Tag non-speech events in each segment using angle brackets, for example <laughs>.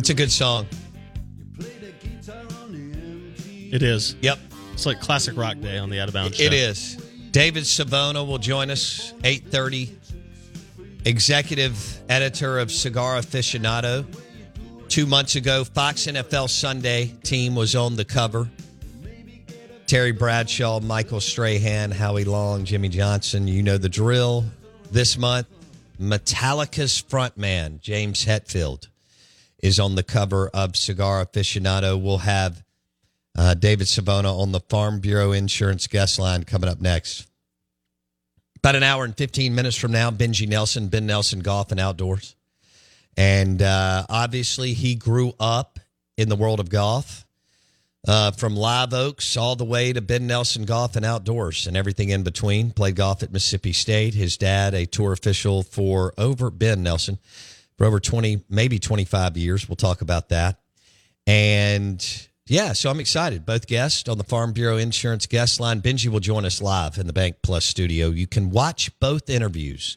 It's a good song. It is. Yep. It's like classic rock day on the Out of Bounds. It show. is. David Savona will join us 8:30. Executive editor of Cigar Aficionado. Two months ago, Fox NFL Sunday team was on the cover. Terry Bradshaw, Michael Strahan, Howie Long, Jimmy Johnson. You know the drill. This month, Metallica's frontman, James Hetfield, is on the cover of Cigar Aficionado. We'll have uh, David Savona on the Farm Bureau Insurance guest line coming up next. About an hour and 15 minutes from now, Benji Nelson, Ben Nelson Golf and Outdoors. And uh, obviously, he grew up in the world of golf uh, from Live Oaks all the way to Ben Nelson Golf and Outdoors and everything in between. Played golf at Mississippi State. His dad, a tour official for over Ben Nelson for over 20, maybe 25 years. We'll talk about that. And yeah, so I'm excited. Both guests on the Farm Bureau Insurance guest line. Benji will join us live in the BankPlus studio. You can watch both interviews.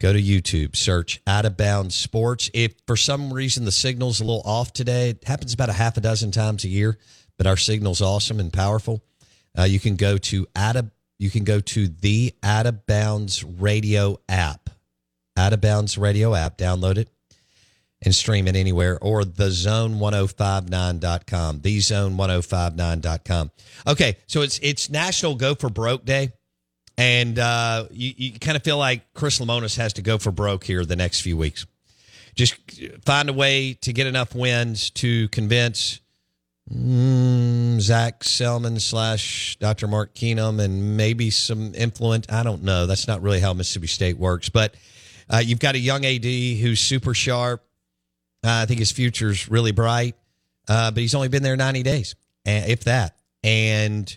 Go to YouTube, search Out of Bounds Sports. If for some reason the signal's a little off today, it happens about a half a dozen times a year, but our signal's awesome and powerful. Uh, you can go to Out of you can go to the Out of Bounds Radio app. Out of Bounds Radio app, download it and stream it anywhere or the zone1059.com the zone1059.com okay so it's it's national go for broke day. And uh, you, you kind of feel like chris Lemonis has to go for broke here the next few weeks. Just find a way to get enough wins to convince mm, Zac Selmon slash dr mark keenum and maybe some influence. I don't know. That's not really how mississippi state works. But uh, you've got a young ad who's super sharp uh, I think his future's really bright, uh, but he's only been there 90 days, if that. And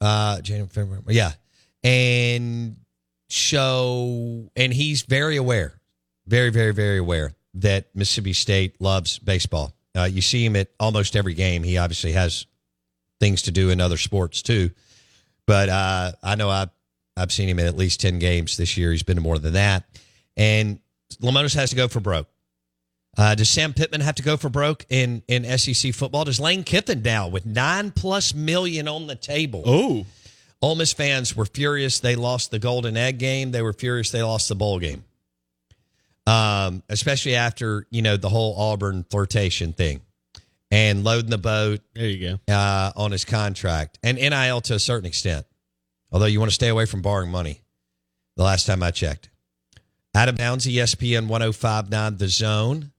uh, January, February, yeah, and so and he's very aware, very, very, very aware that Mississippi State loves baseball. Uh, you see him at almost every game. He obviously has things to do in other sports too, but uh, I know I've I've seen him in at least 10 games this year. He's been to more than that, and Lemonis has to go for broke. Uh, does Sam Pittman have to go for broke in, in SEC football? Does Lane Kiffin now with nine plus million on the table? Oh, Ole Miss fans were furious they lost the Golden Egg game. They were furious they lost the bowl game. Um, especially after you know the whole Auburn flirtation thing and loading the boat. There you go. Uh, on his contract and NIL to a certain extent. Although you want to stay away from borrowing money. The last time I checked. Out of bounds, ESPN 1059 The Zone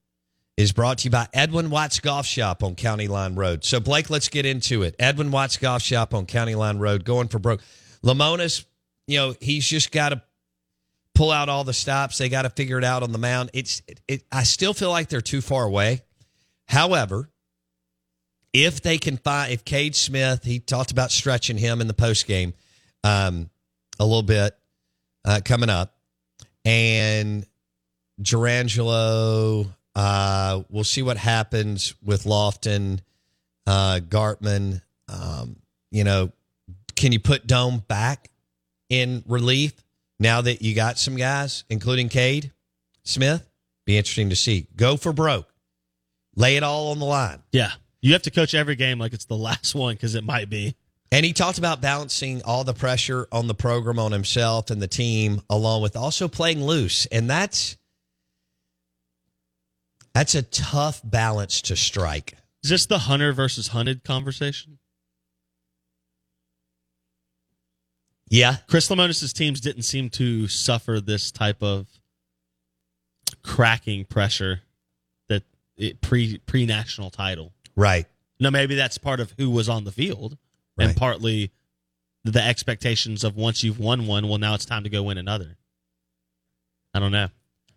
is brought to you by Edwin Watts Golf Shop on County Line Road. So, Blake, let's get into it. Edwin Watts Golf Shop on County Line Road, going for broke. Lemonis, you know, he's just got to pull out all the stops. They got to figure it out on the mound. It's, it, it, I still feel like they're too far away. However, if they can find, if Cade Smith, he talked about stretching him in the post game um, a little bit uh, coming up, and Jurrangelo. Uh, we'll see what happens with Loftin, uh, Gartman. Um, you know, can you put Dohm back in relief now that you got some guys, including Cade Smith? Be interesting to see. Go for broke. Lay it all on the line. Yeah. You have to coach every game like it's the last one because it might be. And he talked about balancing all the pressure on the program, on himself and the team, along with also playing loose. And that's that's a tough balance to strike. Is this the hunter versus hunted conversation? Yeah. Chris Lemonis' teams didn't seem to suffer this type of cracking pressure that it pre pre national title. Right. Now maybe that's part of who was on the field Right. and partly the expectations of once you've won one, well now it's time to go win another. I don't know.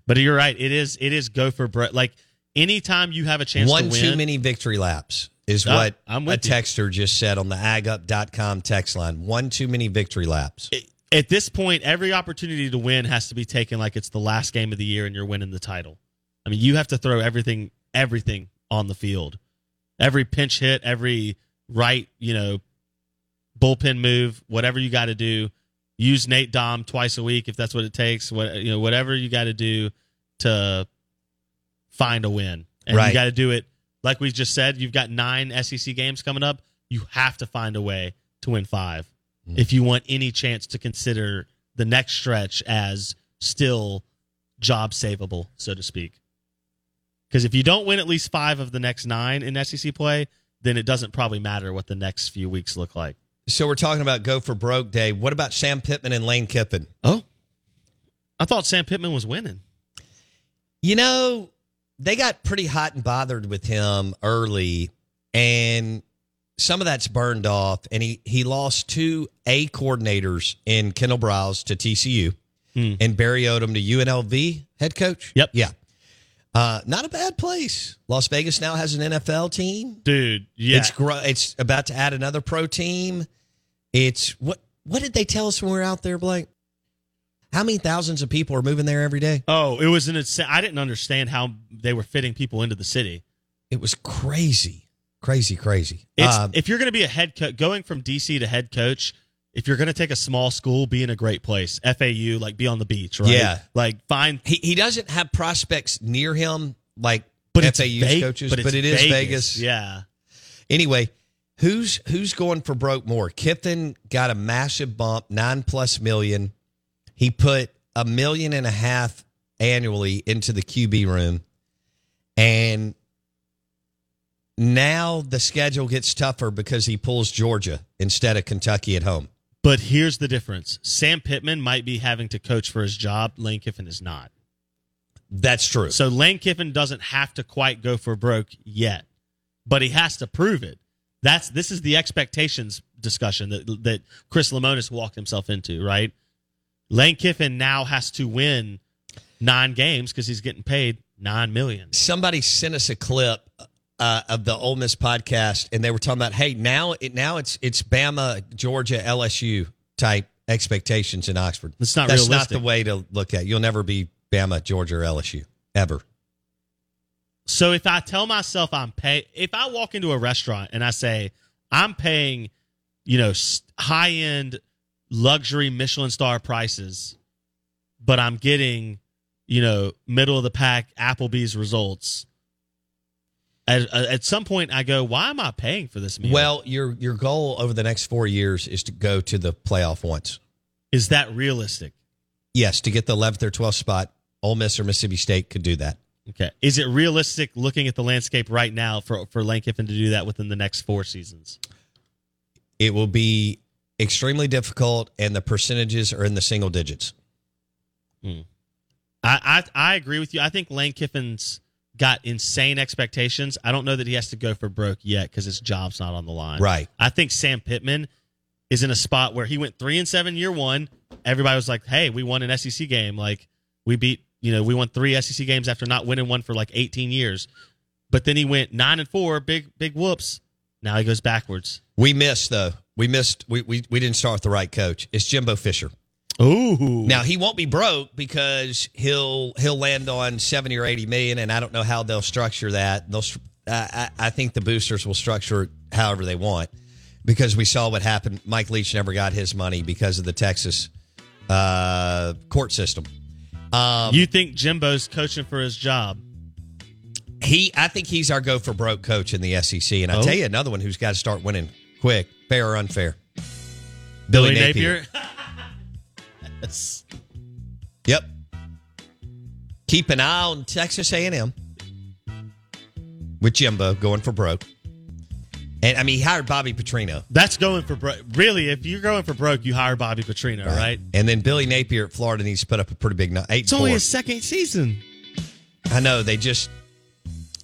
But you're right. It is it is go for Brett. Like anytime you have a chance One to win, too many victory laps is Ah, what I'm a with you. texter just said on the agup.com text line. One too many victory laps. at this point, every opportunity to win has to be taken like it's the last game of the year and you're winning the title. I mean, you have to throw everything, everything on the field. Every pinch hit, every right, you know, bullpen move, whatever you got to do. Use Nate Dohm twice a week if that's what it takes. What you know, whatever you got to do to find a win, and Right. you got to do it like we just said. You've got nine SEC games coming up. You have to find a way to win five hmm. if you want any chance to consider the next stretch as still job savable, so to speak. Because if you don't win at least five of the next nine in SEC play, then it doesn't probably matter what the next few weeks look like. So we're talking about go for broke day. What about Sam Pittman and Lane Kiffin? Oh, I thought Sam Pittman was winning. You know, they got pretty hot and bothered with him early, and some of that's burned off. And he he lost two A coordinators in Kendal Briles to TCU Hmm. and Barry Odom to UNLV head coach. Yep. Yeah. Uh, not a bad place. Las Vegas now has an NFL team. Dude, yeah. It's gro- it's about to add another pro team. It's what what did they tell us when we were out there, Blake? How many thousands of people are moving there every day? oh, it was an insane. I didn't understand how they were fitting people into the city. It was crazy, crazy, crazy. Um, if you're going to be a head coach, going from DC to head coach, if you're going to take a small school, be in a great place. FAU, like be on the beach, right? Yeah. Like find, he he doesn't have prospects near him like but it's FAU's Ve- coaches, but, but, it is Vegas. Yeah. Anyway, who's who's going for broke more? Kiffin got a massive bump, nine plus million. He put a million and a half annually into the QB room, and now the schedule gets tougher because he pulls Georgia instead of Kentucky at home. But here's the difference: Sam Pittman might be having to coach for his job. Lane Kiffin is not. That's true. So Lane Kiffin doesn't have to quite go for broke yet, but he has to prove it. That's this is the expectations discussion that that Chris Lemonis walked himself into, right? Lane Kiffin now has to win nine games because he's getting paid nine million. somebody sent us a clip uh, of the Ole Miss podcast, and they were talking about, hey, now it now it's it's Bama, Georgia, LSU type expectations in Oxford. It's not That's realistic. not the way to look at. it. You'll never be Bama, Georgia, or LSU ever. So if I tell myself I'm pay, if I walk into a restaurant and I say I'm paying, you know, high end luxury Michelin star prices, but I'm getting, you know, middle of the pack Applebee's results. At, uh, at some point, I go, why am I paying for this meal? Well, your your goal over the next four years is to go to the playoff once. is that realistic? Yes, to get the eleventh or twelfth spot, Ole Miss or Mississippi State could do that. Okay. Is it realistic looking at the landscape right now for, for Lane Kiffin to do that within the next four seasons? It will be extremely difficult, and the percentages are in the single digits. Hmm. I, I I agree with you. I think Lane Kiffin's got insane expectations. I don't know that he has to go for broke yet because his job's not on the line. Right. I think Sam Pittman is in a spot where he went three and seven year one. Everybody was like, "Hey, we won an SEC game. Like we beat, you know, we won three SEC games after not winning one for like 18 years." But then he went nine and four. Big big whoops. Now he goes backwards. We missed though. We missed. We we, we didn't start with the right coach. It's Jimbo Fisher. Ooh. Now he won't be broke because he'll he'll land on seventy or eighty million, and I don't know how they'll structure that. They'll, I, I think the boosters will structure it however they want because we saw what happened. Mike Leach never got his money because of the Texas uh, court system. Um, you think Jimbo's coaching for his job? He, I think he's our go for broke coach in the SEC, and I Oh. tell you another one who's got to start winning quick, fair or unfair. Billy, Napier. <laughs> yes. Yep. Keep an eye on Texas A&M with Jimbo going for broke. And I mean, he hired Bobby Petrino. That's going for broke. Really, if you're going for broke, you hire Bobby Petrino, right? And then Billy Napier at Florida needs to put up a pretty big. Eight It's only four. his second season. I know they just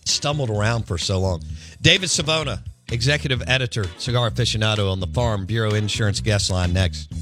stumbled around for so long. David Savona, executive editor, cigar aficionado on the Farm Bureau Insurance guest line next.